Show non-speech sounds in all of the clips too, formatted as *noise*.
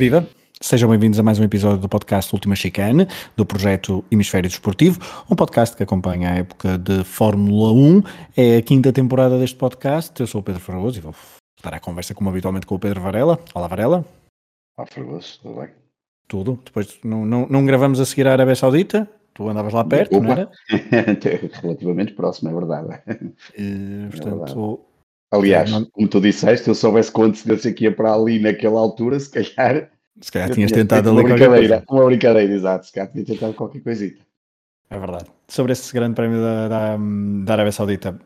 Viva! Sejam bem-vindos a mais um episódio do podcast Última Chicane, do projeto Hemisfério Desportivo, um podcast que acompanha a época de Fórmula 1. É a quinta temporada deste podcast. Eu sou o Pedro Fragoso e vou estar à conversa, como habitualmente, com o Pedro Varela. Olá, Varela. Olá, Fragoso, tudo bem? Tudo. Depois não, não, não gravamos a seguir a Arábia Saudita. Tu andavas lá perto, Opa. não era? *laughs* Relativamente próximo, é verdade. E, portanto, é Aliás, não... como tu disseste, se eu soubesse com antecedência que ia para ali naquela altura, se calhar se calhar tinhas tentado ali uma brincadeira, uma brincadeira, exato. Se calhar tinha tentado qualquer coisita. É verdade. Sobre esse grande prémio da, da, da Arábia Saudita,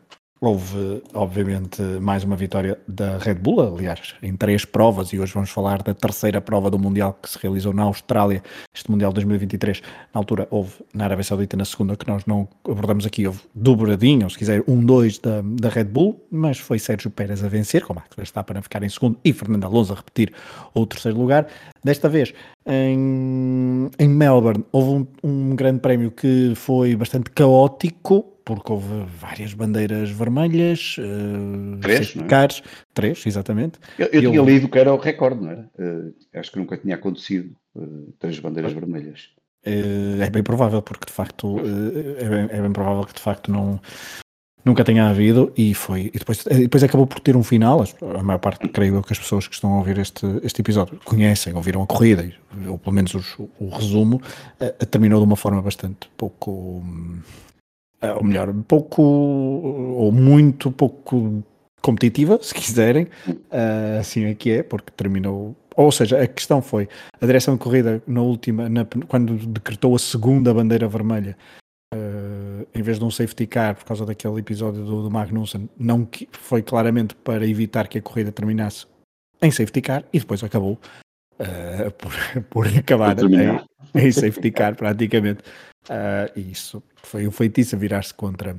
Houve, obviamente, mais uma vitória da Red Bull, aliás, em três provas, e hoje vamos falar da terceira prova do Mundial que se realizou na Austrália, este Mundial 2023. Na altura, houve na Arábia Saudita, na segunda, que nós não abordamos aqui, houve dobradinho, ou se quiser, um, dois da, da Red Bull, mas foi Sérgio Pérez a vencer, com Max Verstappen a ficar em segundo e Fernando Alonso a repetir o terceiro lugar. Desta vez, em, em Melbourne, houve um, um grande prémio que foi bastante caótico, porque houve várias bandeiras vermelhas, uh, três, é? cares, três, exatamente. Eu, eu tinha lido que era o recorde, não era? Uh, acho que nunca tinha acontecido uh, três bandeiras vermelhas. é bem provável, porque de facto é bem, é, bem, provável que de facto não nunca tenha havido e foi e depois, depois acabou por ter um final. A maior parte, creio eu, que as pessoas que estão a ouvir este, este episódio conhecem, ouviram a corrida, ou pelo menos os, o, resumo, terminou de uma forma bastante pouco. Hum, eh, ou melhor, pouco ou muito pouco competitiva, se quiserem, uh, assim é que é, porque terminou. Ou seja, a questão foi a direção de corrida na última, na, quando decretou a segunda bandeira vermelha, uh, em vez de um safety car, por causa daquele episódio do, do Magnussen, não foi claramente para evitar que a corrida terminasse em safety car e depois acabou uh, por, *laughs* por acabar em, em safety car praticamente. Uh, e isso foi um feitiço a virar-se contra,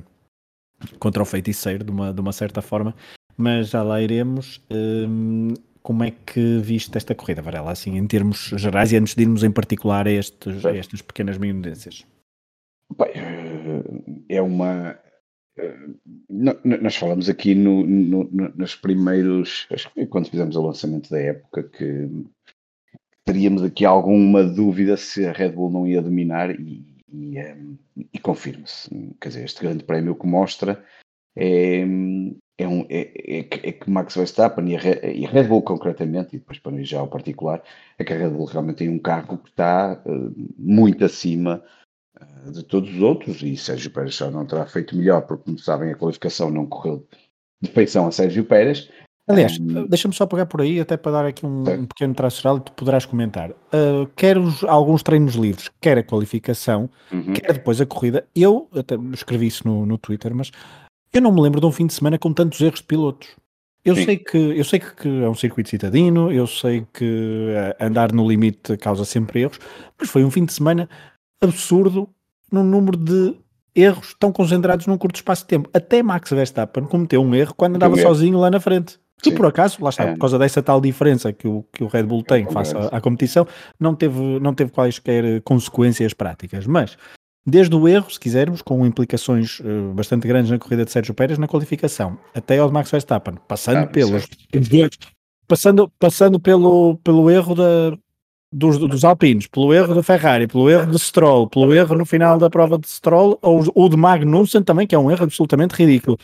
contra o feiticeiro de uma, de uma certa forma, mas já lá iremos. Um, como é que viste esta corrida, Varela, assim, em termos gerais e antes de irmos em particular a, estes, a estas pequenas minudências? Bem, é uma. Eh, nós falamos aqui no, no, nos primeiros. Acho que quando fizemos o lançamento da época, que teríamos aqui alguma dúvida se a Red Bull não ia dominar, e e, um, e confirma-se. Quer dizer, este grande prémio que mostra é, é, um, é, é, é que Max Verstappen e a, Red, e a Red Bull concretamente, e depois para mim já o particular, é que a Red Bull realmente tem um carro que está uh, muito acima de todos os outros e Sérgio Pérez já não terá feito melhor, porque como sabem a qualificação não correu de feição a Sérgio Pérez, Aliás, um, deixa-me só pegar por aí, até para dar aqui um, um pequeno traço geral e tu poderás comentar. Uh, quer os, alguns treinos livres, quer a qualificação, uhum. quer depois a corrida. Eu até escrevi isso no, no Twitter, mas eu não me lembro de um fim de semana com tantos erros de pilotos. Eu sei, que, eu sei que é um circuito citadino, eu sei que uh, andar no limite causa sempre erros, mas foi um fim de semana absurdo no número de erros tão concentrados num curto espaço de tempo. Até Max Verstappen cometeu um erro quando andava sozinho lá na frente. Que por acaso, lá está, é. por causa dessa tal diferença que o, que o Red Bull tem é face à, à, competição, não teve, não teve quaisquer consequências práticas. Mas, desde o erro, se quisermos, com implicações uh, bastante grandes na corrida de Sérgio Pérez, na qualificação, até ao de Max Verstappen, passando ah, pelos. *laughs* Passando, passando pelo, pelo erro da, dos, dos Alpinos, pelo erro da Ferrari, pelo erro de Stroll, pelo erro no final da prova de Stroll, ou o de Magnussen também, que é um erro absolutamente ridículo.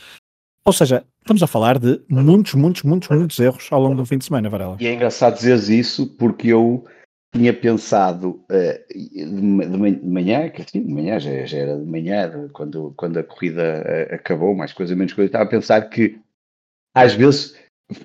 Ou seja, estamos a falar de muitos, muitos, muitos, muitos erros ao longo do fim de semana, Varela. E é engraçado dizeres isso porque eu tinha pensado uh, de, manhã, que assim, de manhã já, já, era de manhã, quando, quando a corrida uh, acabou, mais coisa, menos coisa, estava a pensar que às vezes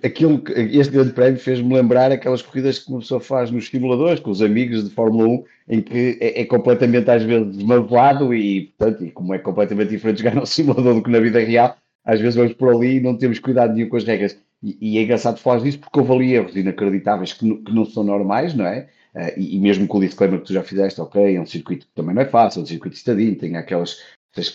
aquilo, este grande prémio fez-me lembrar aquelas corridas que uma pessoa faz nos simuladores com os amigos de Fórmula 1, em que é, é completamente às vezes desmantelado e, portanto, e como é completamente diferente jogar *laughs* no simulador do que na vida real, às vezes vamos por ali e não temos cuidado nenhum com as regras. E, e é engraçado falar disso porque houve ali erros inacreditáveis que, que não são normais, não é? Uh, e, e, mesmo com o disclaimer que tu já fizeste, ok, é um circuito que também não é fácil, é um circuito estadinho, tem aquelas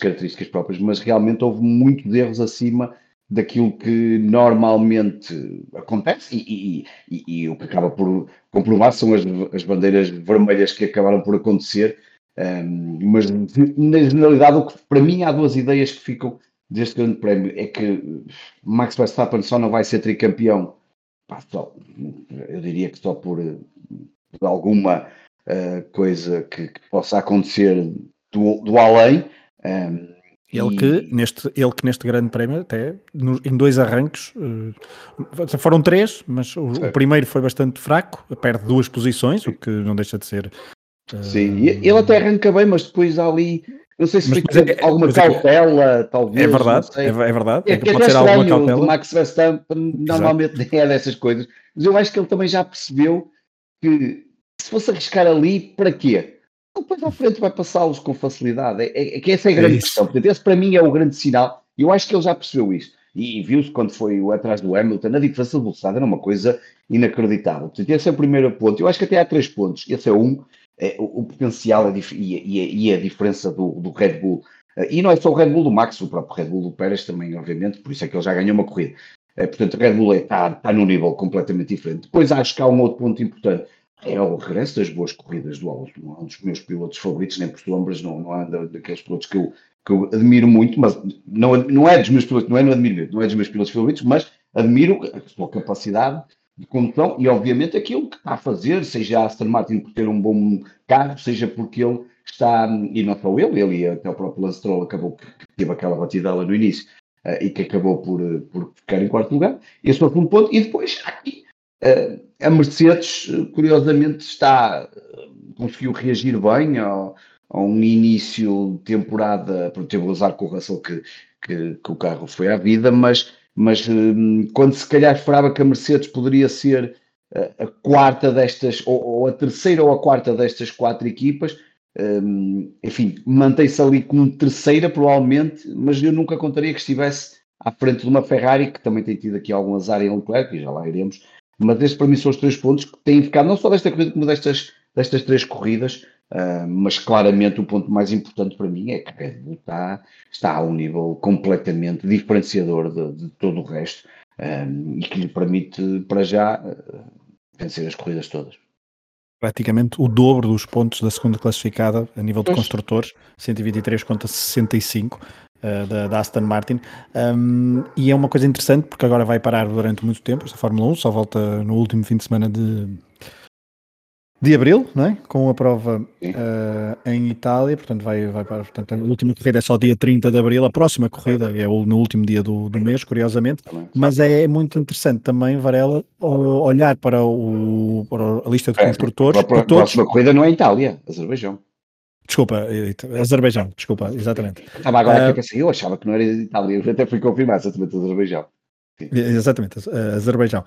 características próprias, mas realmente houve muitos erros acima daquilo que normalmente acontece e, e, e, o que acaba por comprovar são as, as bandeiras vermelhas que acabaram por acontecer, um, mas na generalidade o que, para mim há duas ideias que ficam deste grande prémio é que Max Verstappen só não vai ser tricampeão, pá, só, eu diria que só por, de alguma uh, coisa que, que, possa acontecer do, do além. Um, ele, e... que neste, ele que neste grande prémio, até no, em dois arranques, uh, foram três, mas o, o, primeiro foi bastante fraco, perde duas posições, Sim. o que não deixa de ser. Uh... Sim, ele até arranca bem, mas depois há ali não sei se mas, foi é, alguma cautela, é, talvez. É verdade, é, é, verdade. É, que pode ser alguma cautela. O Max Verstappen normalmente nem *laughs* é dessas coisas, mas eu acho que ele também já percebeu que se fosse arriscar ali, para quê? Depois à frente vai passá-los com facilidade. É, é, que essa é a grande questão. Portanto, esse para mim é o grande sinal. E eu acho que ele já percebeu isso. E, e viu-se quando foi atrás do Hamilton, a diferença de velocidade era uma coisa inacreditável. Portanto, esse é o primeiro ponto. Eu acho que até há três pontos. Esse é um é, o, o, potencial é e, e, e, a diferença do, do Red Bull. Uh, e não é só o Red Bull do Max, o próprio Red Bull do Pérez também, obviamente, por isso é que ele já ganhou uma corrida. Uh, portanto, o Red Bull está é, tá num nível completamente diferente. Depois acho que há um outro ponto importante. É o regresso das boas corridas do é um dos meus pilotos favoritos, nem por sombras, não, não há daqueles pilotos que eu, que eu admiro muito, mas não, não é dos meus pilotos, não é, não admiro, não é dos meus pilotos favoritos, mas admiro a sua capacidade de condução e, obviamente, aquilo que está a fazer, seja a Aston Martin por ter um bom carro, seja porque ele está, e não só ele, ele até o próprio Lance Stroll acabou que teve aquela batidela no início uh, e que acabou por, uh, por ficar em quarto lugar. Esse foi um ponto. E depois, aqui, a Mercedes, curiosamente, está, conseguiu reagir bem ao, a um início de temporada, porque teve o azar com o Russell que, que, que o carro foi à vida, mas mas hum, quando se calhar esperava que a Mercedes poderia ser a, a quarta destas, ou, ou, a terceira ou a quarta destas quatro equipas, hum, enfim, mantém-se ali como terceira provavelmente, mas eu nunca contaria que estivesse à frente de uma Ferrari, que também tem tido aqui algum azar em Leclerc, e já lá iremos, mas estes para mim são os três pontos que têm ficado não só desta corrida como destas, destas três corridas, Uh, mas claramente o ponto mais importante para mim é que a Red Bull está, está a um nível completamente diferenciador de, de todo o resto um, e que lhe permite, para já, uh, vencer as corridas todas. Praticamente o dobro dos pontos da segunda classificada a nível de pois. construtores, 123 contra 65 uh, da, da, Aston Martin. Um, e é uma coisa interessante porque agora vai parar durante muito tempo esta Fórmula 1, só volta no último fim de semana de de abril, não é? Com a prova uh, em Itália, portanto vai, vai para, portanto a última corrida é só dia 30 de abril, a próxima corrida é no último dia do, do mês, curiosamente, mas é muito interessante também, Varela, olhar para, o, para a lista de é, construtores. A, a, a próxima corrida não é Itália, Azerbaijão. Desculpa, Azerbaijão, desculpa, exatamente. Estava agora aqui a pensar, eu achava que não era Itália, eu até fui confirmar exatamente Azerbaijão. Sim. Exatamente, Azerbaijão.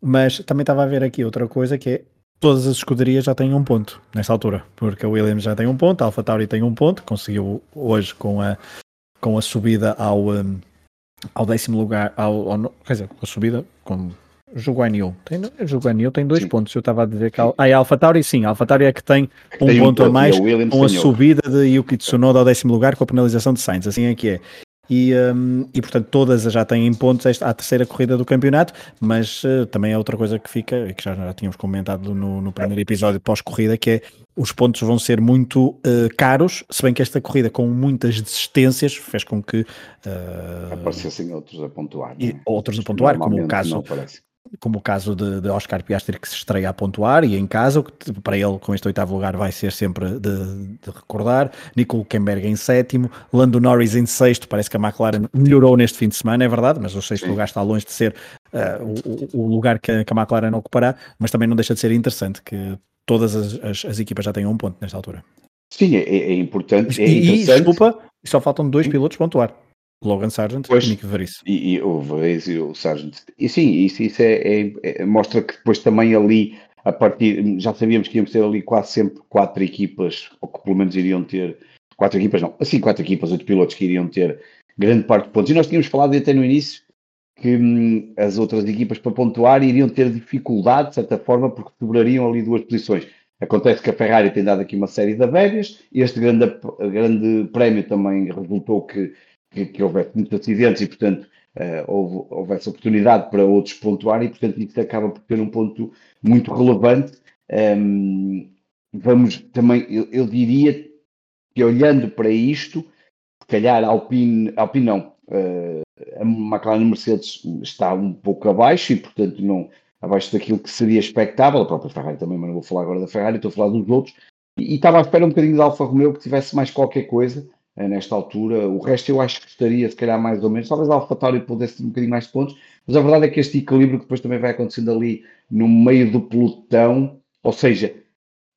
Mas também estava a ver aqui outra coisa que é todas as escuderias já têm um ponto nesta altura, porque a Williams já tem um ponto, a AlphaTauri tem um ponto, conseguiu hoje com a, com a subida ao, um, ao décimo lugar, ao, ao, quer dizer, com a subida com o Guanyu. Tem, o Guanyu tem dois sim. pontos, eu estava a dizer que a, ah, a AlphaTauri sim, a AlphaTauri é que tem um tem ponto a mais com a subida de Yuki Tsunoda ao décimo lugar com a penalização de Sainz, assim é que é e, um, e portanto todas já têm pontos esta, a terceira corrida do campeonato, mas uh, também é outra coisa que fica, e que já, já tínhamos comentado no, no primeiro episódio pós-corrida, que é os pontos vão ser muito uh, caros, se bem que esta corrida com muitas desistências fez com que uh, aparecessem outros a pontuar. É? outros a pontuar, como o caso como o caso de, de, Oscar Piastri que se estreia a pontuar e em casa, para ele com este oitavo lugar vai ser sempre de, de recordar, Nico Kemberg em sétimo, Lando Norris em sexto, parece que a McLaren melhorou neste fim de semana, é verdade, mas o sexto lugar está longe de ser uh, o, o, lugar que, que, a McLaren ocupará, mas também não deixa de ser interessante que todas as, as, as equipas já tenham um ponto nesta altura. Sim, é, é importante. É e, e, desculpa, só faltam dois pilotos pontuar. Logan Sargent pois, e Nick Veris. E, e o Veris e o Sargent. E sim, isso, isso é, é, é, mostra que depois também ali, a partir, já sabíamos que íamos ter ali quase sempre quatro equipas, ou que pelo menos iriam ter, quatro equipas não, assim quatro equipas, oito pilotos que iriam ter grande parte de pontos. E nós tínhamos falado até no início que hum, as outras equipas para pontuar iriam ter dificuldade, de certa forma, porque sobrariam ali duas posições. Acontece que a Ferrari tem dado aqui uma série de velhas, este grande, grande prémio também resultou que que, que houvesse muitos acidentes e, portanto, uh, houve, houvesse oportunidade para outros pontuarem e, portanto, isso acaba por ter um ponto muito relevante. Um, ehm, vamos também, eu, eu, diria que olhando para isto, se calhar Alpine, Alpine não, uh, a McLaren Mercedes está um pouco abaixo e, portanto, não, abaixo daquilo que seria expectável, a própria Ferrari também, mas não vou falar agora da Ferrari, estou a falar dos outros, e, e estava à espera um bocadinho da Alfa Romeo que tivesse mais qualquer coisa, nesta altura. O resto eu acho que estaria, se calhar, mais ou menos. Talvez a AlphaTauri pudesse ter um bocadinho mais de pontos, mas a verdade é que este equilíbrio que depois também vai acontecendo ali no meio do pelotão, ou seja,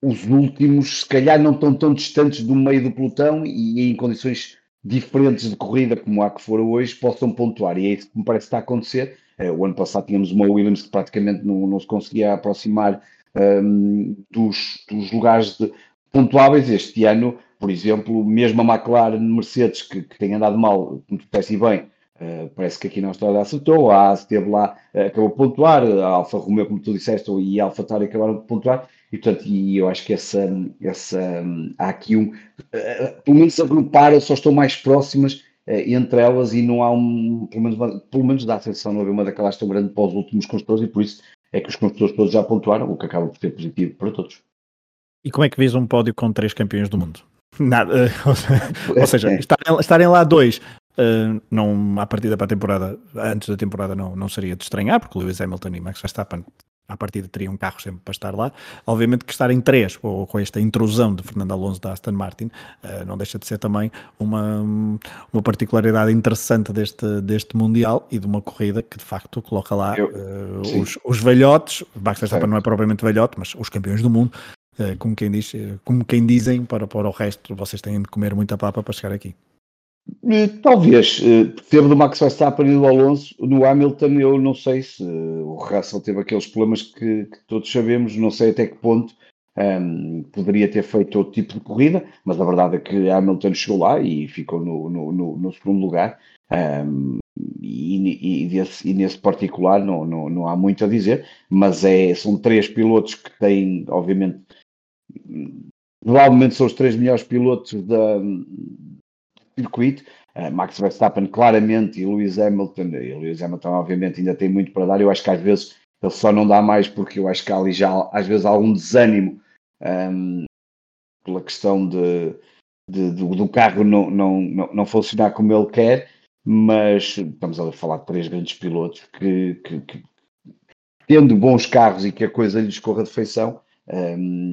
os últimos, se calhar, não estão tão distantes do meio do pelotão e em condições diferentes de corrida, como há que for hoje, possam pontuar. E é isso que me parece que está a acontecer. Eh, o ano passado tínhamos uma Williams que praticamente não, não se conseguia aproximar um, dos, dos lugares de, pontuáveis. Este ano por exemplo, mesmo a McLaren Mercedes, que, que tem andado mal, como tu disseste bem, uh, parece que aqui na Austrália acertou, a AS esteve lá, uh, acabou de pontuar, a Alfa Romeo, como tu disseste, e a Alfa Tauri acabaram de pontuar, e portanto, e eu acho que essa, essa há aqui um, uh, pelo menos agrupar, só estão mais próximas entre elas e não há um, pelo menos, pelo menos dá a sensação não haver uma daquelas tão grande para os últimos construtores e por isso é que os construtores todos já pontuaram, o que acaba por ser positivo para todos. E como é que vês um pódio com três campeões do mundo? Nada. *laughs* Ou seja, estarem, estarem lá dois, uh, não, à partida para a temporada, antes da temporada não, não seria de estranhar, porque Lewis Hamilton e Max Verstappen à partida teriam um carro sempre para estar lá. Obviamente que estar em três, ou com esta intrusão de Fernando Alonso da Aston Martin, uh, não deixa de ser também uma, uma particularidade interessante deste, deste Mundial e de uma corrida que de facto coloca lá Eu, uh, os, os velhotes, Max Verstappen não é propriamente velhote, mas os campeões do mundo, eh, como quem diz, eh, como quem dizem, para, para o resto, vocês têm de comer muita papa para chegar aqui. Eh, talvez, teve do Max Verstappen e do Alonso, no Hamilton eu não sei se o Russell teve aqueles problemas que, que todos sabemos, não sei até que ponto um, ehm, poderia ter feito outro tipo de corrida, mas a verdade é que Hamilton chegou lá e ficou no, no, no, no segundo lugar um, ehm, e, e, desse, e, nesse particular não, não, não há muito a dizer, mas é, são três pilotos que têm, obviamente, provavelmente são os três melhores pilotos da, circuito. Uh, Max Verstappen, claramente, e Lewis Hamilton. E Lewis Hamilton, obviamente, ainda tem muito para dar. Eu acho que às vezes ele só não dá mais porque eu acho que há ali já, às vezes, algum desânimo um, pela questão de, de do, do, carro não, não, não, não, funcionar como ele quer. Mas estamos a falar de três grandes pilotos que, que, que tendo bons carros e que a coisa lhes corra de feição,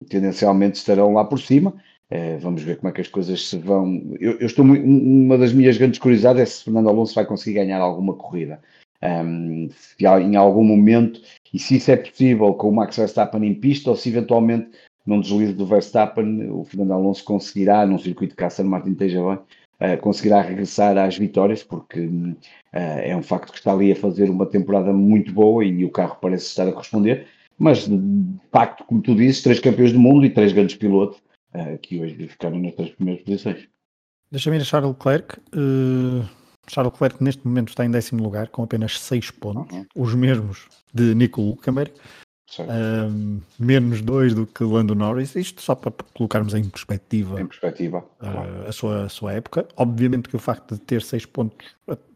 tendencialmente estarão lá por cima. Uh, vamos ver como é que as coisas se vão. Eu, eu, estou muito, uma das minhas grandes curiosidades é se Fernando Alonso vai conseguir ganhar alguma corrida. Um, se em algum momento, e se isso é possível com o Max Verstappen em pista, ou se eventualmente num deslize do Verstappen o Fernando Alonso conseguirá, num circuito que Aston Martin esteja bem, uh, conseguirá regressar às vitórias, porque uh, é um facto que está ali a fazer uma temporada muito boa e o carro parece estar a corresponder. Mas, de facto, como tu dizes, três campeões do mundo e três grandes pilotos uh, que hoje ficaram nas três primeiras posições. Deixa-me ir a Charles Leclerc. Uh, Charles Leclerc neste momento está em décimo lugar com apenas seis pontos, uhum. os mesmos de Nico Hülkenberg. Uh, menos dois do que Lando Norris, isto só para colocarmos em perspectiva, em perspectiva uh, a, sua, a sua época. Obviamente que o facto de ter seis pontos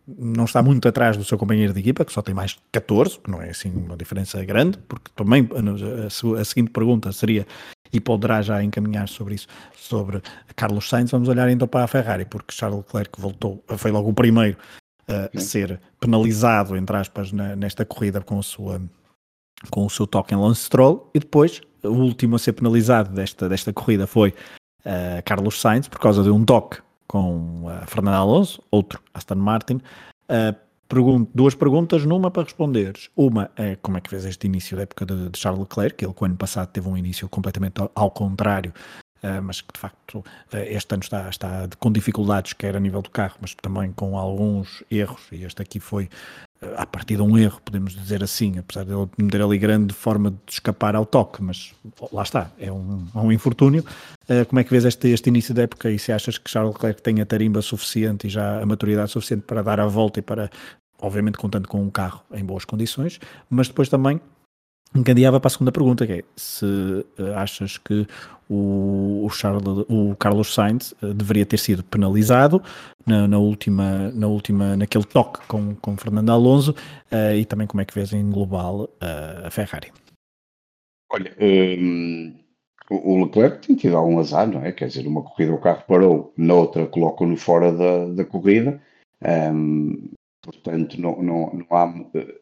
não está muito atrás do seu companheiro de equipa, que só tem mais 14, que não é assim uma diferença grande, porque também a, a seguinte pergunta seria, e poderá já encaminhar sobre isso, sobre Carlos Sainz, vamos olhar então para a Ferrari, porque Charles Leclerc voltou, foi logo o primeiro a ser penalizado, entre aspas, na, nesta corrida com, a sua, com o seu toque em Lance Stroll, e depois o último a ser penalizado desta, desta corrida foi uh, Carlos Sainz, por causa de um toque com a Fernando Alonso, outro Aston Martin. Uh, duas perguntas, numa para responderes. Uma é como é que fez este início da época de, de Charles Leclerc, ele que ano passado teve um início completamente ao, ao contrário, uh, mas que de facto uh, este ano está, está com dificuldades, quer a nível do carro, mas também com alguns erros, e este aqui foi a partir de um erro, podemos dizer assim, apesar de ele ter ali grande forma de escapar ao toque, mas lá está, é um, é um infortúnio. Uh, como é que vês este, este início da época e se achas que Charles Leclerc tem a tarimba suficiente e já a maturidade suficiente para dar a volta e para, obviamente, contando com um carro em boas condições, mas depois também encadeava para a segunda pergunta, que é se uh, achas que o, o, Charles, o Carlos Sainz uh, deveria ter sido penalizado na, na, última, na última, naquele toque com, com Fernando Alonso uh, e também como é que vês em global a Ferrari? Olha, um, o Leclerc tem tido algum azar, não é? Quer dizer, uma corrida o carro parou, na outra colocam-no fora da, da corrida, um, portanto não, não, não há,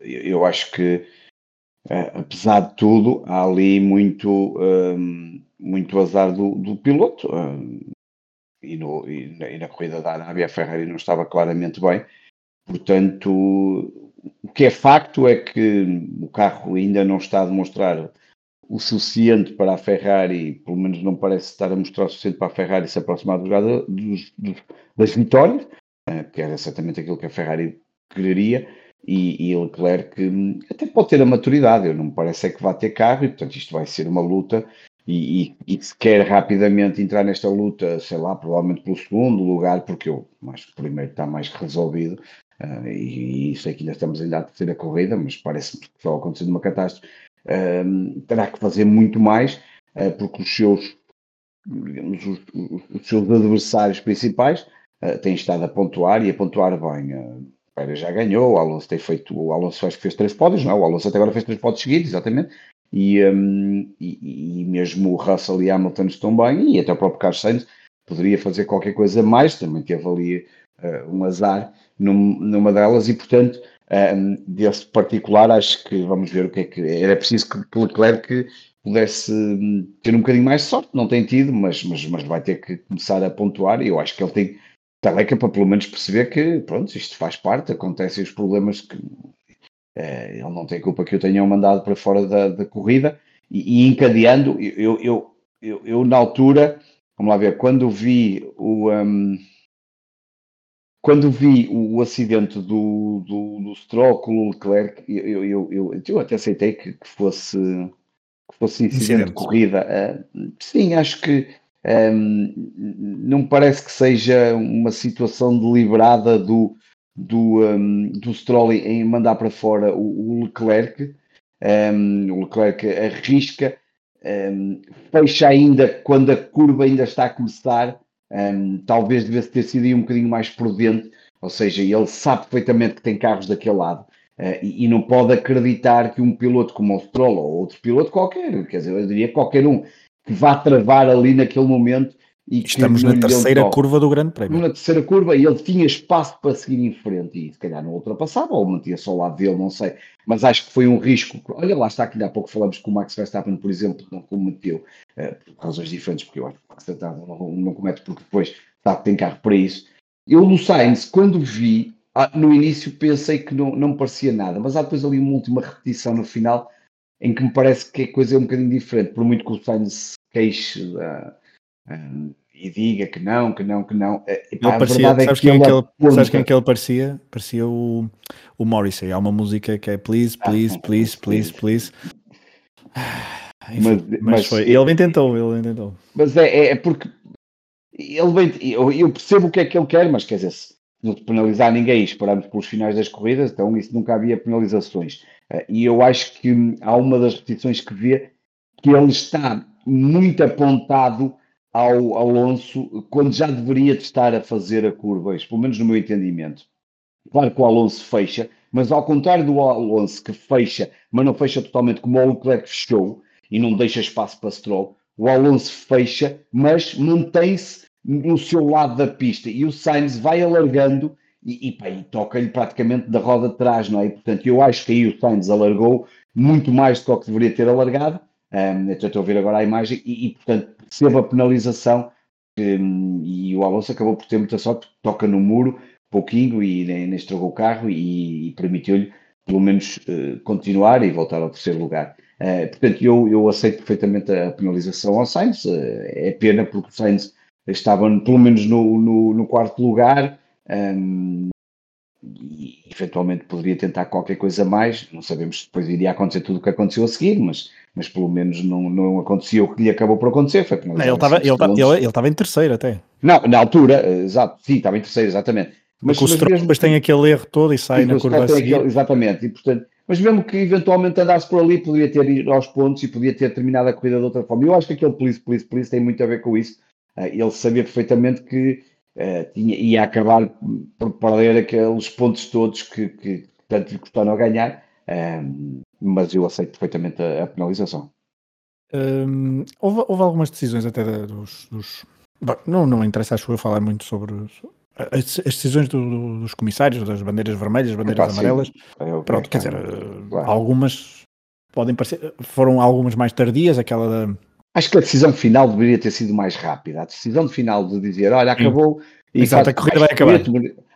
eu acho que apesar de tudo, há ali muito, um, muito azar do, do piloto. Um, e, no, e, na, e, na, corrida da Arábia, a Ferrari não estava claramente bem. Portanto, o que é facto é que o carro ainda não está a demonstrar o suficiente para a Ferrari, pelo menos não parece estar a mostrar o suficiente para a Ferrari se aproximar dos, dos, das vitórias, eh, que era exatamente aquilo que a Ferrari quereria, e, e Leclerc hum, até pode ter a maturidade, eu não me parece é que vai ter carro, e portanto isto vai ser uma luta, e, e, e, se quer rapidamente entrar nesta luta, sei lá, provavelmente pelo segundo lugar, porque eu acho que o primeiro está mais resolvido, uh, e, e sei que ainda estamos ainda a terceira corrida, mas parece-me que só acontecendo uma catástrofe, uh, terá que fazer muito mais, uh, porque os seus, digamos, os, os, os seus adversários principais têm estado a pontuar e a pontuar bem. Pérez já ganhou, o Alonso tem feito, o Alonso acho que fez três pódios, não, é? o Alonso até agora fez três pódios seguidos, exatamente, e, um, e, e, mesmo o Russell e Hamilton estão bem, e até o próprio Carlos Sainz poderia fazer qualquer coisa mais, também teve ali uh, um azar num, numa delas, e portanto, um, desse particular, acho que vamos ver o que é que era preciso que, que Leclerc pudesse hum, ter um bocadinho mais de sorte, não tem tido, mas, mas, mas vai ter que começar a pontuar, e eu acho que ele tem Teleca para pelo menos perceber que, pronto, isto faz parte, acontecem os problemas que é, ele não tem culpa que eu tenha mandado para fora da, da corrida e, e, encadeando, eu, eu, eu, eu, na altura, vamos lá ver, quando vi o. Um, quando vi o, o acidente do, do, do Stroll com o Leclerc, eu, eu, eu, eu até aceitei que, que fosse que fosse incidente, de corrida. Uh, sim, acho que um, não parece que seja uma situação deliberada do, do, um, do Stroll em mandar para fora o, o Leclerc. Um, o Leclerc arrisca, fecha ainda quando a curva ainda está a começar. talvez devesse ter sido um bocadinho mais prudente, ou seja, ele sabe perfeitamente que tem carros daquele lado. Uh, e, e, não pode acreditar que um piloto como o Stroll ou outro piloto qualquer, quer dizer, eu diria qualquer um, vá travar ali naquele momento. E Estamos na terceira curva do Grande Prémio. Na terceira curva e ele tinha espaço para seguir em frente e se calhar não ultrapassava ou mantinha só ao lado dele, não sei. Mas acho que foi um risco. Olha lá está que há pouco falamos que o Max Verstappen, por exemplo, não cometeu uh, por razões diferentes, porque eu acho que o Max Verstappen não, não comete porque depois sabe que tem carro para isso. Eu no Sainz, quando vi, ah, no início pensei que não, não me parecia nada, mas há depois ali uma última repetição no final em que me parece que a coisa é um bocadinho diferente, por muito que o Sainz queixe uh, uh, e diga que não, que não, que não. Epá, ele parecia, é sabes, que quem, é que ele, sabes quem é que ele parecia? Parecia o, o Morrissey. Há uma música que é Please, Please, ah, Please, Please, Please. Enfim, mas, mas, foi, ele bem tentou, ele bem tentou. Mas é, é, é porque ele bem, eu, eu, percebo o que é que ele quer, mas quer dizer, se não penalizar ninguém, esperamos pelos finais das corridas, então isso nunca havia penalizações. E eu acho que há uma das repetições que vê que ele está muito apontado ao Alonso quando já deveria estar a fazer a curva, isso, pelo menos no meu entendimento. Claro que o Alonso fecha, mas ao contrário do Alonso que fecha, mas não fecha totalmente como o Leclerc fechou e não deixa espaço para Stroll, o Alonso fecha, mas mantém-se no seu lado da pista e o Sainz vai alargando e, e, e toca-lhe praticamente da roda de trás, não é? E, portanto, eu acho que aí o Sainz alargou muito mais do que deveria ter alargado um, estou a ver agora a imagem e, e portanto, recebe a penalização um, e o Alonso acabou por ter muita sorte, toca no muro pouquinho e nem, nem estragou o carro e, e permitiu-lhe pelo menos uh, continuar e voltar ao terceiro lugar. Uh, portanto, eu, eu aceito perfeitamente a penalização ao Sainz, uh, é pena porque o Sainz estava pelo menos no, no, no quarto lugar, um, e eventualmente poderia tentar qualquer coisa mais. Não sabemos se depois iria acontecer tudo o que aconteceu a seguir, mas, mas pelo menos não, não aconteceu o que lhe acabou por acontecer. Foi não, ele estava ele, ele, ele em terceiro até. Não, na altura, exato, sim, estava em terceiro, exatamente. Mas, mas o Stroll depois tem aquele erro todo e sai na curva a seguir. Aquele, exatamente, e portanto, mas mesmo que eventualmente andasse por ali, poderia ter ido aos pontos e podia ter terminado a corrida de outra forma. Eu acho que aquele police, police, police tem muito a ver com isso. Ah, ele sabia perfeitamente que uh, tinha, ia acabar por perder aqueles pontos todos que, que tanto lhe custaram a ganhar, um, mas eu aceito perfeitamente a, a penalização. Um, houve, houve, algumas decisões até dos. dos... Bom, não, não interessa, acho eu, falar muito sobre as, as decisões do, do, dos comissários, das bandeiras vermelhas, bandeiras amarelas. Eu, Pronto, quer dizer, claro. algumas podem parecer, foram algumas mais tardias, aquela da... Acho que a decisão final deveria ter sido mais rápida. A decisão final de dizer, olha, acabou... E Exato, a corrida vai acabar.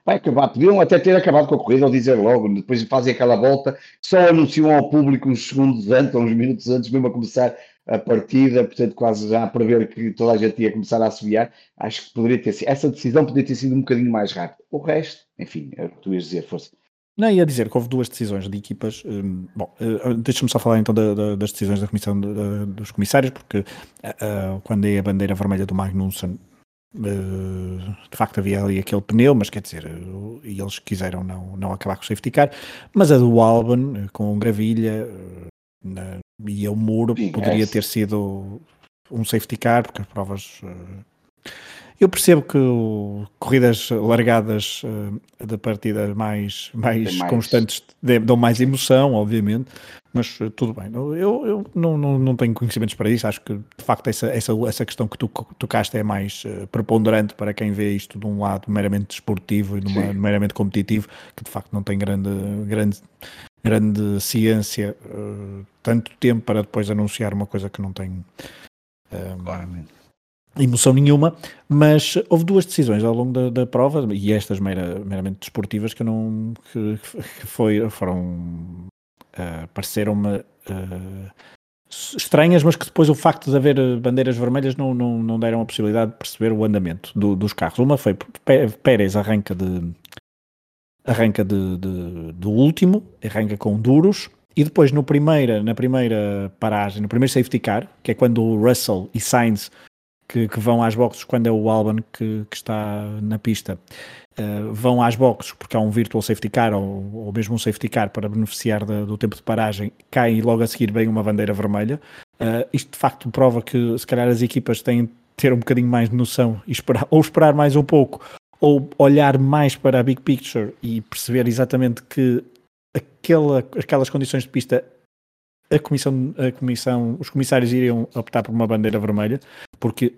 Vai acabar. Podiam até ter acabado com a corrida ou dizer logo, depois fazem aquela volta, só anunciam ao público uns segundos antes, ou uns minutos antes, mesmo a começar a partida, portanto, quase já a prever que toda a gente ia começar a assobiar. Acho que poderia ter sido, essa decisão poderia ter sido um bocadinho mais rápida. O resto, enfim, é o que tu ias dizer, força. Não, ia dizer que houve duas decisões de equipas. Um, bom, uh, deixa-me só falar então da, da, das decisões da comissão dos comissários, porque uh, quando é a bandeira vermelha do Magnussen, de facto havia ali aquele pneu, mas quer dizer, e eles quiseram não, não acabar com o safety car. Mas a do Albon, com gravilha e o muro, poderia ter sido um safety car, porque as provas eu percebo que o, corridas largadas uh, de partidas mais, mais, mais, constantes dão mais emoção, obviamente, mas uh, tudo bem. Eu, eu não, não, não tenho conhecimentos para isso. Acho que de facto essa, essa, essa questão que tu tocaste é mais uh, preponderante para quem vê isto de um lado meramente desportivo e de uma, meramente competitivo, que de facto não tem grande, grande, grande ciência, tanto tempo para depois anunciar uma coisa que não tem. Claramente emoção nenhuma, mas houve duas decisões ao longo da, da prova, e estas mera, meramente desportivas, que não que, que foi, foram uh, pareceram-me uh, estranhas, mas que depois o facto de haver bandeiras vermelhas não, não, não deram a possibilidade de perceber o andamento do, dos carros. Uma foi Pérez arranca de arranca de, de, do último, arranca com duros, e depois no primeira, na primeira paragem, no primeiro safety car, que é quando o Russell e Sainz que, que, vão às boxes quando é o Alban que, que está na pista. Uh, vão às boxes porque há um virtual safety car ou, ou mesmo um safety car para beneficiar do tempo de paragem, cai logo a seguir vem uma bandeira vermelha. Uh, isto de facto prova que se calhar as equipas têm de ter um bocadinho mais de noção e esperar, ou esperar mais um pouco ou olhar mais para a big picture e perceber exatamente que aquela, aquelas condições de pista a comissão, a comissão, os comissários iriam optar por uma bandeira vermelha, porque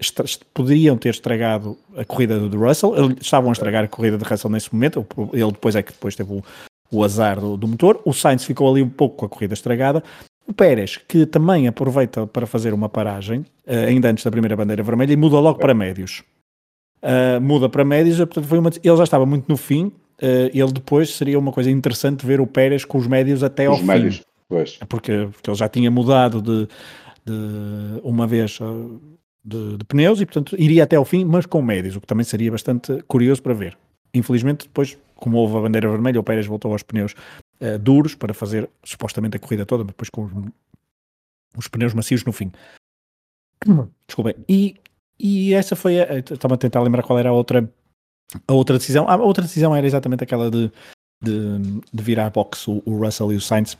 poderiam ter estragado a corrida do Russell, estavam a estragar a corrida de Russell nesse momento, ele depois é que depois teve o, o azar do, do, motor, o Sainz ficou ali um pouco com a corrida estragada, o Pérez, que também aproveita para fazer uma paragem, eh, ainda antes da primeira bandeira vermelha, e muda logo para médios. Uh, muda para médios, portanto foi uma, ele já estava muito no fim, uh, ele depois seria uma coisa interessante ver o Pérez com os médios até os ao médios. fim. Pois. Porque, porque ele já tinha mudado de, de uma vez uh, de, de, pneus e, portanto, iria até ao fim, mas com médios, o que também seria bastante curioso para ver. Infelizmente, depois, como houve a bandeira vermelha, o Pérez voltou aos pneus uh, duros para fazer supostamente a corrida toda, mas depois com os, os pneus macios no fim. Desculpem. E, e essa foi a. Estava a tentar lembrar qual era a outra, a outra decisão. A outra decisão era exatamente aquela de, de, de virar box o, o Russell e o Sainz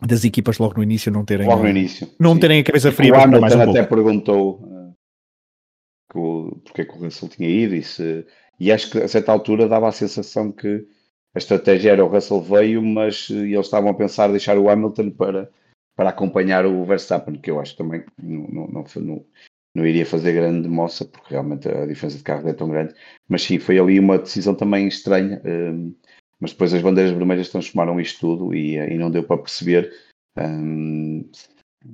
das equipas logo no início não terem logo no início não sim. terem a cabeça fria o Hamilton mais um até perguntou uh, que o, porque é que o Russell tinha ido e, se, e acho que a certa altura dava a sensação que a estratégia era o Russell veio mas uh, eles estavam a pensar deixar o Hamilton para, para acompanhar o Verstappen que eu acho também não, não, não, não, não iria fazer grande moça porque realmente a diferença de carro é tão grande mas sim, foi ali uma decisão também estranha uh, mas depois as bandeiras vermelhas transformaram isto tudo e, e não deu para perceber um,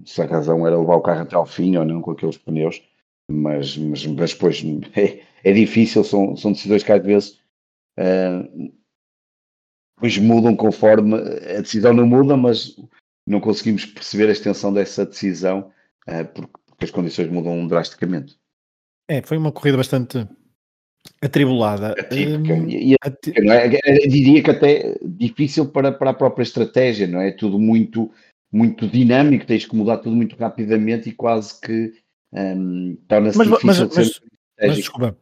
se a razão era levar o carro até ao fim ou não com aqueles pneus, mas, mas, mas depois *laughs* é, é difícil, são, são decisões que às vezes uh, depois mudam conforme a decisão não muda, mas não conseguimos perceber a extensão dessa decisão uh, porque, porque as condições mudam drasticamente. É, foi uma corrida bastante Atribulada. Atípica. Hum, e, atípica, não é? Diria que até difícil para, para a própria estratégia, não é? Tudo muito, muito dinâmico, tens que mudar tudo muito rapidamente e quase que um, torna-se difícil mas, de ser mas, mas, desculpa,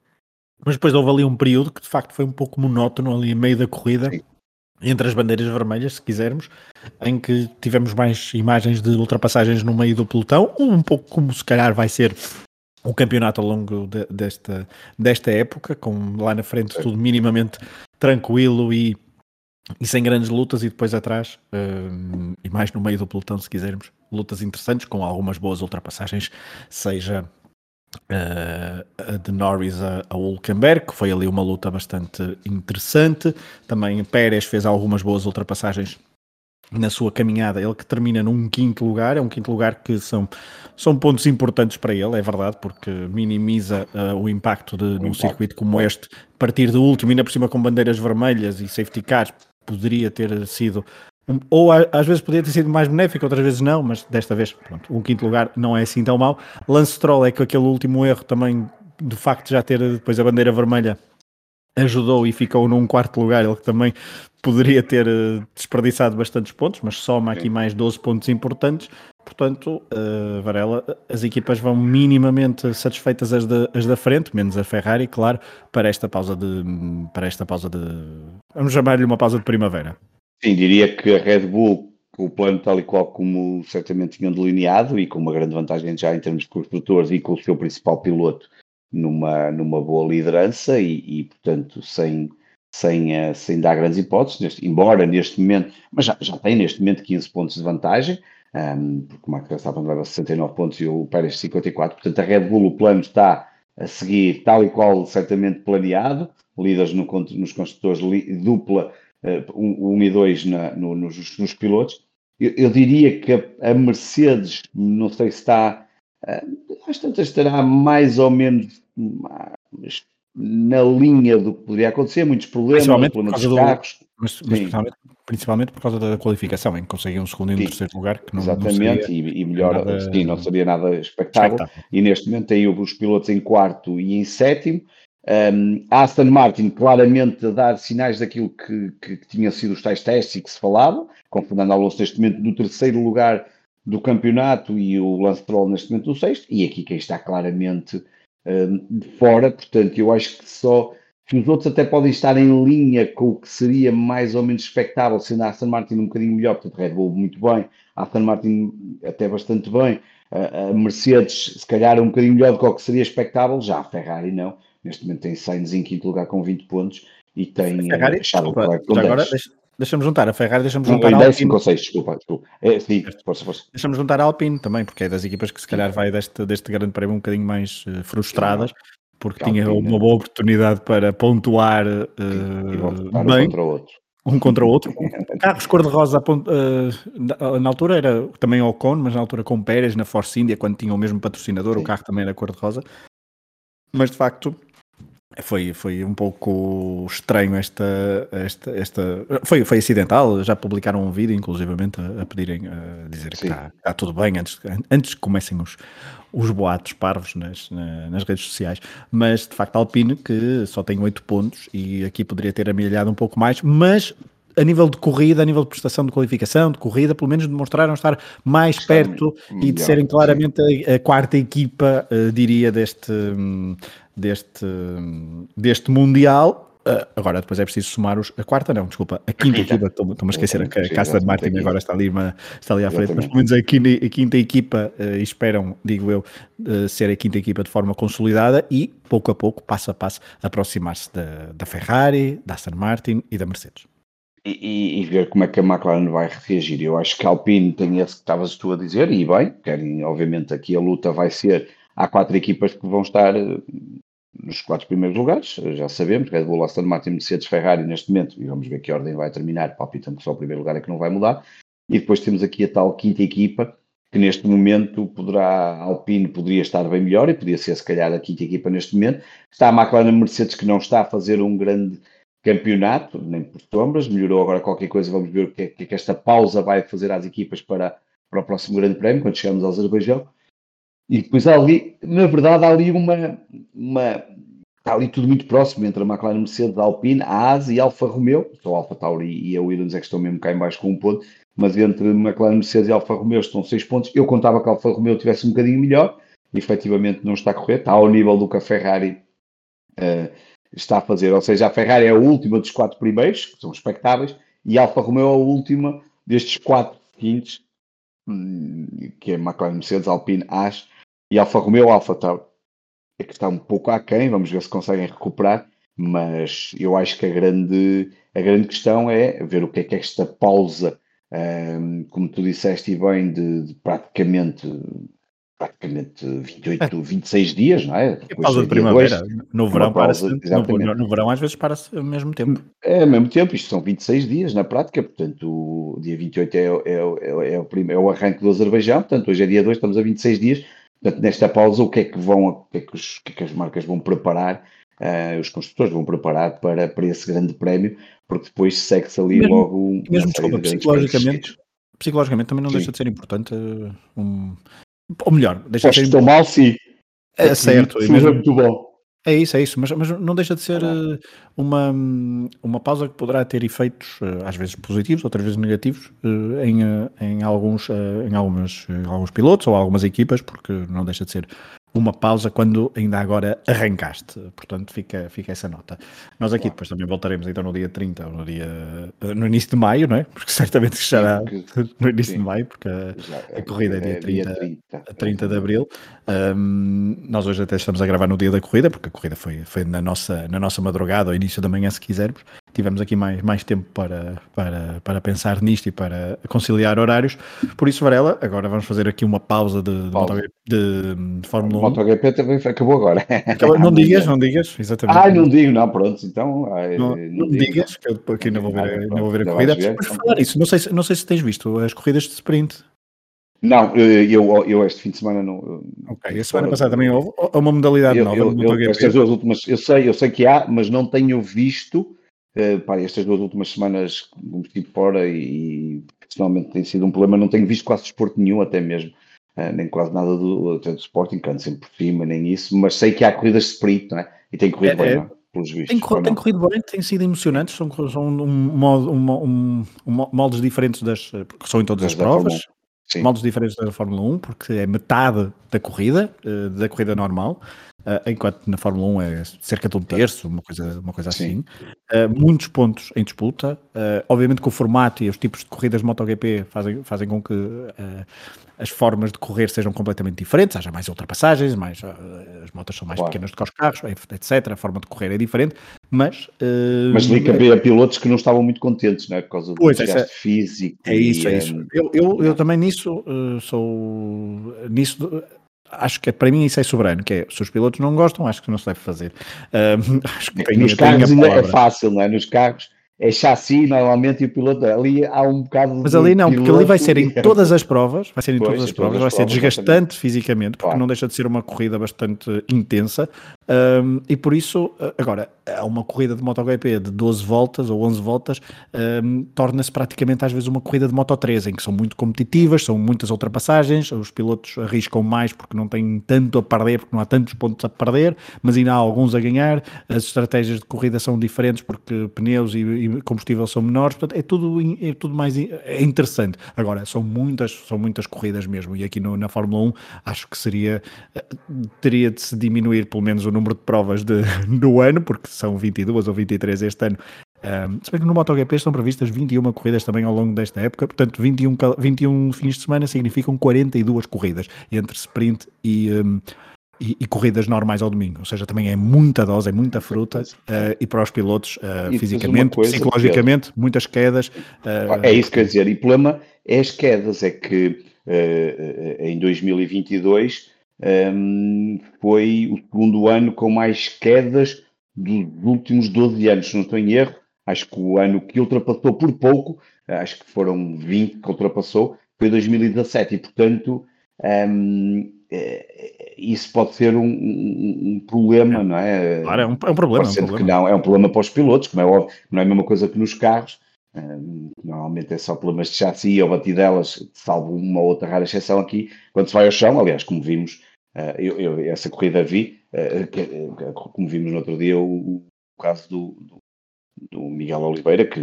mas depois houve ali um período que de facto foi um pouco monótono ali em meio da corrida. Sim. Entre as bandeiras vermelhas, se quisermos, em que tivemos mais imagens de ultrapassagens no meio do pelotão, um pouco como se calhar vai ser o campeonato ao longo de, desta, desta época, com lá na frente tudo minimamente tranquilo e, e sem grandes lutas, e depois atrás, uh, e mais no meio do pelotão, se quisermos, lutas interessantes, com algumas boas ultrapassagens, seja uh, a de Norris a, a Hulkenberg, que foi ali uma luta bastante interessante. Também Pérez fez algumas boas ultrapassagens na sua caminhada, ele que termina num quinto lugar, é um quinto lugar que são, são pontos importantes para ele, é verdade, porque minimiza uh, o impacto de, num circuito como este, partir do último, ainda por cima com bandeiras vermelhas e safety cars, poderia ter sido, um, ou às vezes poderia ter sido mais benéfico, outras vezes não, mas desta vez, pronto, um quinto lugar não é assim tão mau. Lance Stroll é que aquele último erro também, de facto, já ter depois a bandeira vermelha ajudou e ficou num quarto lugar, ele que também poderia ter uh, desperdiçado bastantes pontos, mas soma aqui mais 12 pontos importantes. Portanto, uh, Varela, as equipas vão minimamente satisfeitas as, de, as da frente, menos a Ferrari, claro, para esta pausa de para esta pausa de vamos chamar-lhe uma pausa de primavera. Sim, diria que a Red Bull, o plano tal e qual como certamente tinham delineado e com uma grande vantagem já em termos de construtores e com o seu principal piloto numa, numa boa liderança e, e portanto, sem sem, uh, sem dar grandes hipóteses, neste, embora neste momento, mas já, já tem neste momento 15 pontos de vantagem, um, ehm, porque o Max Verstappen leva 69 pontos e o Pérez 54, portanto a Red Bull, o plano está a seguir tal e qual certamente planeado, líderes no, nos construtores, dupla uh, 1 um, e 2 na, no, nos, nos, pilotos. Eu, eu, diria que a, a, Mercedes, não sei se está, uh, às tantas estará mais ou menos na linha do que poderia acontecer, muitos problemas, problemas dos carros. Mas, mas principalmente, principalmente, por causa da qualificação, em que conseguiam um segundo e um terceiro lugar. Que não, Exatamente, não e, e, melhor, nada, sim, não seria nada expectável. expectável. E neste momento tem os pilotos em quarto e em sétimo. Um, Aston Martin claramente a dar sinais daquilo que, que, que tinha sido os tais testes e que se falava, com Fernando Alonso neste momento no terceiro lugar do campeonato e o Lance Stroll neste momento no sexto, e aqui quem está claramente de fora, portanto, eu acho que só que os outros até podem estar em linha com o que seria mais ou menos expectável, sendo a Aston Martin um bocadinho melhor, portanto, Red Bull muito bem, a Aston Martin até bastante bem, a Mercedes se calhar um bocadinho melhor do que o que seria expectável, já a Ferrari não, neste momento tem Sainz em quinto lugar com 20 pontos e tem a Ferrari, desculpa, agora deixa, Deixa-me juntar a Ferrari, deixa-me juntar não, a Alpine. 5 ou 6, desculpa, desculpa. É, sim, força, força. Deixa-me juntar a Alpine também, porque é das equipas que se calhar vai deste, deste grande prémio um bocadinho mais uh, frustradas, porque tinha uma boa oportunidade para pontuar uh, bem. Um contra o outro. Um contra o outro. *laughs* Carros cor-de-rosa uh, na altura era também Ocon, mas na altura com Pérez, na Force India, quando tinha o mesmo patrocinador, Sim. o carro também era cor-de-rosa. Mas de facto, foi, foi um pouco estranho esta, esta, esta foi, foi acidental, já publicaram um vídeo inclusivamente a, a pedirem, a dizer Sim. que está, está, tudo bem antes, antes que comecem os, os boatos parvos nas, nas redes sociais, mas de facto Alpine que só tem 8 pontos e aqui poderia ter amelhado um pouco mais, mas a nível de corrida, a nível de prestação de qualificação, de corrida, pelo menos demonstraram estar mais perto e de serem claramente a, a, quarta equipa, uh, diria, deste, deste, deste Mundial. Uh, agora, depois é preciso somar os. A quarta, não, desculpa, a quinta equipa. Estou-me a esquecer que a Casa de Martin agora está ali, uma, está ali à frente, mas pelo menos a quinta, a quinta equipa uh, esperam, digo eu, uh, ser a quinta equipa de forma consolidada e, pouco a pouco, passo a passo, aproximar-se da, da Ferrari, da Aston Martin e da Mercedes. E, e, ver como é que a McLaren vai reagir. Eu acho que a Alpine tem esse que estavas tu a dizer, e bem, querem, obviamente, aqui a luta vai ser há quatro equipas que vão estar eh, nos quatro primeiros lugares, já sabemos, Red Bull, Aston Martin, Mercedes, Ferrari neste momento, e vamos ver que ordem vai terminar, palpitando que só o primeiro lugar é que não vai mudar, e depois temos aqui a tal quinta equipa, que neste momento poderá, Alpine poderia estar bem melhor, e poderia ser se calhar a quinta equipa neste momento, está a McLaren Mercedes que não está a fazer um grande campeonato, nem por sombras, melhorou agora qualquer coisa, vamos ver o que é que esta pausa vai fazer às equipas para, para o próximo grande prémio, quando chegamos ao Azerbaijão, e depois há ali, na verdade, há ali uma, uma. Está ali tudo muito próximo entre a McLaren Mercedes, a Alpine, a AS e a Alfa Romeo. Só a Alfa Tauri e a Williams é que estão mesmo cá baixo com um ponto. Mas entre McLaren Mercedes e a Alfa Romeo estão seis pontos. Eu contava que a Alfa Romeo tivesse um bocadinho melhor. E, efetivamente não está a correr. Está ao nível do que a Ferrari uh, está a fazer. Ou seja, a Ferrari é a última dos quatro primeiros, que são expectáveis. E a Alfa Romeo é a última destes quatro seguintes, hum, que é McLaren Mercedes, Alpine, AS e Alfa Romeo Alfa Tauri é que está um pouco aquém, vamos ver se conseguem recuperar, mas eu acho que a grande, a grande questão é ver o que é que esta pausa, um, como tu disseste e bem, de, de praticamente praticamente 28, 26 dias, não é? Depois, pausa de primavera. Dois, no, verão pausa, no, no, verão às vezes para-se ao mesmo tempo. É ao mesmo tempo, isto são 26 dias na prática, portanto o dia 28 é, é, é, é, o, é o arranque do Azerbaijão, portanto hoje é dia 2, estamos a 26 dias, portanto nesta pausa o que é que vão, o que é que, os, que, é que as marcas vão preparar, uh, os construtores vão preparar para, para esse grande prémio, porque depois segue-se ali mesmo, logo... Mesmo, desculpa, psicologicamente, psicologicamente também não sim. deixa de ser importante uh, um ou melhor, deixa Posso de ser. mal, sim. É certo. É mesmo... muito bom. É isso, é isso, mas, mas não deixa de ser uh, uma, uma pausa que poderá ter efeitos, uh, às vezes positivos, outras vezes negativos, uh, em, em, alguns, em, algumas, em alguns pilotos ou algumas equipas, porque não deixa de ser uma pausa quando ainda agora arrancaste. Portanto, fica, fica essa nota. Nós aqui depois também voltaremos então no dia 30 ou no dia no início de maio, não é? Porque *laughs* certamente será no início sim. de maio, porque a, a corrida é, é dia 30, dia 30, 30 de abril. Um, nós hoje até estamos a gravar no dia da corrida, porque a corrida foi, foi na, nossa, na nossa madrugada, ao início da manhã, se quisermos. Tivemos aqui mais, mais tempo para, para, para pensar nisto e para conciliar horários. Por isso, Varela, agora vamos fazer aqui uma pausa de, de, de, de Fórmula 1. O MotoGP também acabou agora. Acabou, não *laughs* digas, não digas, exatamente. Ah, não digo, não, pronto, então. Ai, não, não, não digas, que eu aqui não vou ver, ah, não vou ver a corrida. Mas por falar isso, não sei, não sei se tens visto as corridas de sprint. Não, eu, eu este fim de semana não. Ok, a semana passada também houve uma modalidade eu, nova. Eu, eu, estas duas últimas, eu sei, eu sei que há, mas não tenho visto. Uh, pá, estas duas últimas semanas meti fora e, e personalmente tem sido um problema. Não tenho visto quase desporto nenhum, até mesmo. Uh, nem quase nada do, do Sporting, canto sempre por cima, nem isso, mas sei que há corridas de sprint, não é? E tem corrido é, bem, é. não é? Pelos vistos, tem, corrido, tem corrido bem, tem sido emocionantes, são, são um, um, um, moldes diferentes das, porque são em todas as provas, Sim. moldes diferentes da Fórmula 1, porque é metade da corrida, uh, da corrida normal, uh, enquanto na Fórmula 1 é cerca de um terço, uma coisa, uma coisa assim. Uh, muitos pontos em disputa. obviamente que o formato e os tipos de corridas de MotoGP fazem, fazem com que as formas de correr sejam completamente diferentes, haja mais ultrapassagens, mais, as motas são mais claro. pequenas do que os carros, etc. A forma de correr é diferente, mas... Uh, mas li que havia pilotos que não estavam muito contentes, não é? Por causa do pois, desgaste é, físico. É isso, é isso. Eu, eu, eu também nisso uh, sou... Nisso, acho que para mim isso é soberano, que é, se os pilotos não gostam, acho que não se deve fazer. Uh, *laughs* acho que tem, Nos carros ainda é fácil, não é? Nos carros é chassi normalmente e o piloto ali há um bocado mas ali não, porque ali vai ser em todas as provas vai ser em pois, todas as provas, vai ser desgastante fisicamente porque claro. não deixa de ser uma corrida bastante intensa um, e por isso, agora, uma corrida de MotoGP de 12 voltas ou 11 voltas um, torna-se praticamente às vezes uma corrida de Moto 3, em que são muito competitivas, são muitas ultrapassagens, os pilotos arriscam mais porque não têm tanto a perder, porque não há tantos pontos a perder, mas ainda há alguns a ganhar, as estratégias de corrida são diferentes porque pneus e, e combustível são menores, portanto é tudo, é tudo mais é interessante. Agora, são muitas, são muitas corridas mesmo, e aqui no, na Fórmula 1 acho que seria, eh, teria de se diminuir pelo menos o número de provas de, *laughs* do ano, porque são 22 ou 23 este ano. Um, se bem que no MotoGP estão previstas 21 corridas também ao longo desta época, portanto 21, 21 fins de semana significam 42 corridas entre sprint e, um, e, e, corridas normais ao domingo, ou seja, também é muita dose, é muita fruta uh, e para os pilotos uh, fisicamente, psicologicamente, muitas quedas. Uh, é isso que quer dizer, e o problema é as quedas, é que em 2022 um, foi o segundo ano com mais quedas dos últimos 12 anos, se não estou em erro. Acho que o ano que ultrapassou por pouco, acho que foram 20 que ultrapassou, foi 2017 e, portanto, um, é, isso pode ser um, um, um problema, é. não é? Claro, é um, é um problema. É um problema. que não, é um problema para os pilotos, como é óbvio, não é a mesma coisa que nos carros. Normalmente é só problemas de chassi ou batidelas, salvo uma ou outra rara exceção aqui, quando se vai ao chão, aliás, como vimos eu, eu, essa corrida vi, que, uh, como vimos no outro dia, o, o caso do, do, do, Miguel Oliveira, que,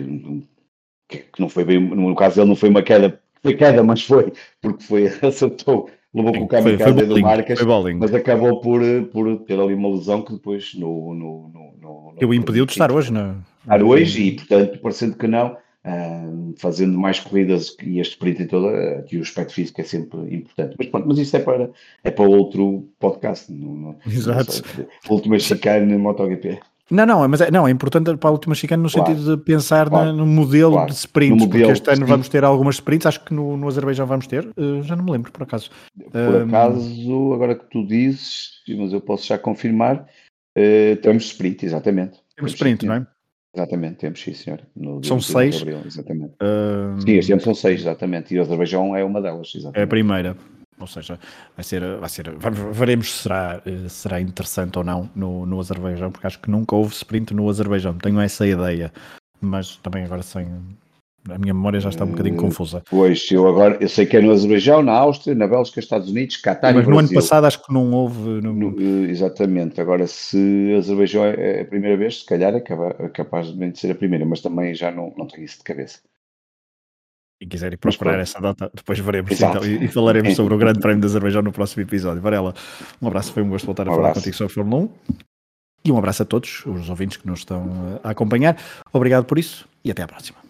que, que, não foi bem, no caso dele não foi uma queda, foi queda, mas foi, porque foi, *laughs* acertou, levou com o câmbio de marcas, mas acabou por, por ter ali uma lesão que depois no. no, no, no eu impediu de estar hoje, não Estar hoje e, portanto, parecendo que não fazendo mais corridas e este sprint em toda, que o aspecto físico é sempre importante. Mas pronto, mas isso é para, é para outro podcast. Não, não, Exato. Não última chicane no MotoGP. Não, não, mas é, não, é importante para a última chicane no claro, sentido de pensar claro, na, no modelo claro, de sprints, modelo, porque este ano vamos ter algumas sprints, acho que no, no Azerbaijão vamos ter, uh, já não me lembro por acaso. Por um, acaso, agora que tu dizes, mas eu posso já confirmar, uh, temos sprint, exatamente. Temos, temos sprint, não é? Exatamente, temos sim, senhor. No são seis? Abril, exatamente. Uh... Sim, este ano são seis, exatamente. E o Azerbaijão é uma delas, exatamente. É a primeira. Ou seja, vai ser, vai ser veremos se será, eh, será interessante ou não no, no Azerbaijão, porque acho que nunca houve sprint no Azerbaijão. Tenho essa ideia, mas também agora sem. A minha memória já está um bocadinho eh, confusa. Pois, eu agora eu sei que é no Azerbaijão, na Áustria, na Bélgica, Estados Unidos, Catar Mas no ano passado acho que não houve. No... No, eh, exatamente. Agora, se Azerbaijão é a primeira vez, se calhar é capaz de ser a primeira, mas também já não, não tenho isso de cabeça e quiser ir procurar essa data, depois veremos então, e, e, falaremos sobre o *laughs* Grande Prémio de Azerbaijão no próximo episódio. Varela, um abraço, foi um gosto voltar a falar contigo sobre a Fórmula 1 e um abraço a todos os ouvintes que nos estão a acompanhar. Obrigado por isso e até à próxima.